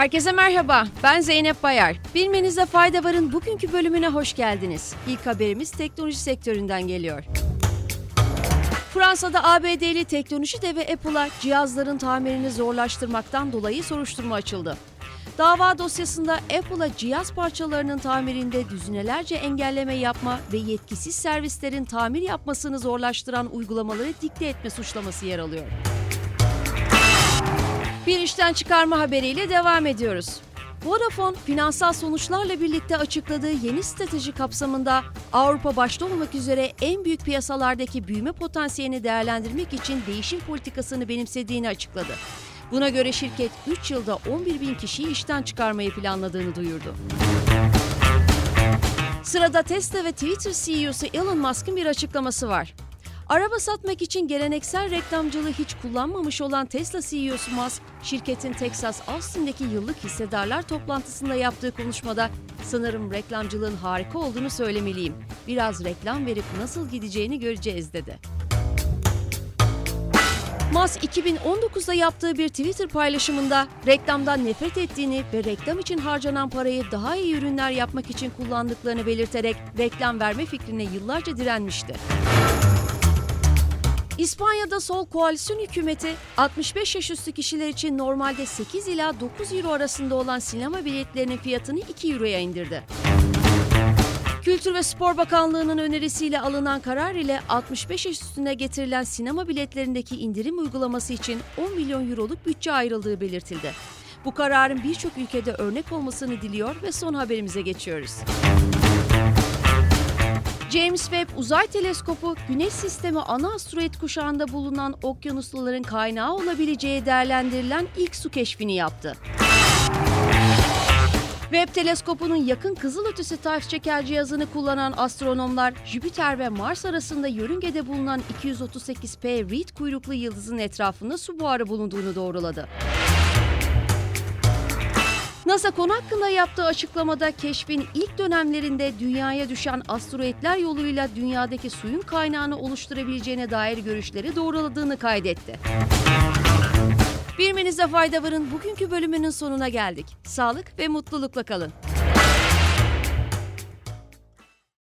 Herkese merhaba, ben Zeynep Bayar. Bilmenize fayda varın bugünkü bölümüne hoş geldiniz. İlk haberimiz teknoloji sektöründen geliyor. Fransa'da ABD'li teknoloji devi Apple'a cihazların tamirini zorlaştırmaktan dolayı soruşturma açıldı. Dava dosyasında Apple'a cihaz parçalarının tamirinde düzinelerce engelleme yapma ve yetkisiz servislerin tamir yapmasını zorlaştıran uygulamaları dikte etme suçlaması yer alıyor. Bir işten çıkarma haberiyle devam ediyoruz. Vodafone, finansal sonuçlarla birlikte açıkladığı yeni strateji kapsamında Avrupa başta olmak üzere en büyük piyasalardaki büyüme potansiyelini değerlendirmek için değişim politikasını benimsediğini açıkladı. Buna göre şirket 3 yılda 11 bin kişiyi işten çıkarmayı planladığını duyurdu. Sırada Tesla ve Twitter CEO'su Elon Musk'ın bir açıklaması var. Araba satmak için geleneksel reklamcılığı hiç kullanmamış olan Tesla CEO'su Musk, şirketin Texas Austin'deki yıllık hissedarlar toplantısında yaptığı konuşmada sanırım reklamcılığın harika olduğunu söylemeliyim. Biraz reklam verip nasıl gideceğini göreceğiz dedi. Musk 2019'da yaptığı bir Twitter paylaşımında reklamdan nefret ettiğini ve reklam için harcanan parayı daha iyi ürünler yapmak için kullandıklarını belirterek reklam verme fikrine yıllarca direnmişti. İspanya'da sol koalisyon hükümeti 65 yaş üstü kişiler için normalde 8 ila 9 euro arasında olan sinema biletlerinin fiyatını 2 euroya indirdi. Kültür ve Spor Bakanlığı'nın önerisiyle alınan karar ile 65 yaş üstüne getirilen sinema biletlerindeki indirim uygulaması için 10 milyon euroluk bütçe ayrıldığı belirtildi. Bu kararın birçok ülkede örnek olmasını diliyor ve son haberimize geçiyoruz. James Webb Uzay Teleskopu, Güneş Sistemi ana asteroid kuşağında bulunan okyanusların kaynağı olabileceği değerlendirilen ilk su keşfini yaptı. Webb teleskopunun yakın kızılötesi tayf çeker cihazını kullanan astronomlar Jüpiter ve Mars arasında yörüngede bulunan 238P Reed kuyruklu yıldızın etrafında su buharı bulunduğunu doğruladı. NASA konu hakkında yaptığı açıklamada keşfin ilk dönemlerinde dünyaya düşen asteroidler yoluyla dünyadaki suyun kaynağını oluşturabileceğine dair görüşleri doğruladığını kaydetti. Bilmenize fayda varın bugünkü bölümünün sonuna geldik. Sağlık ve mutlulukla kalın.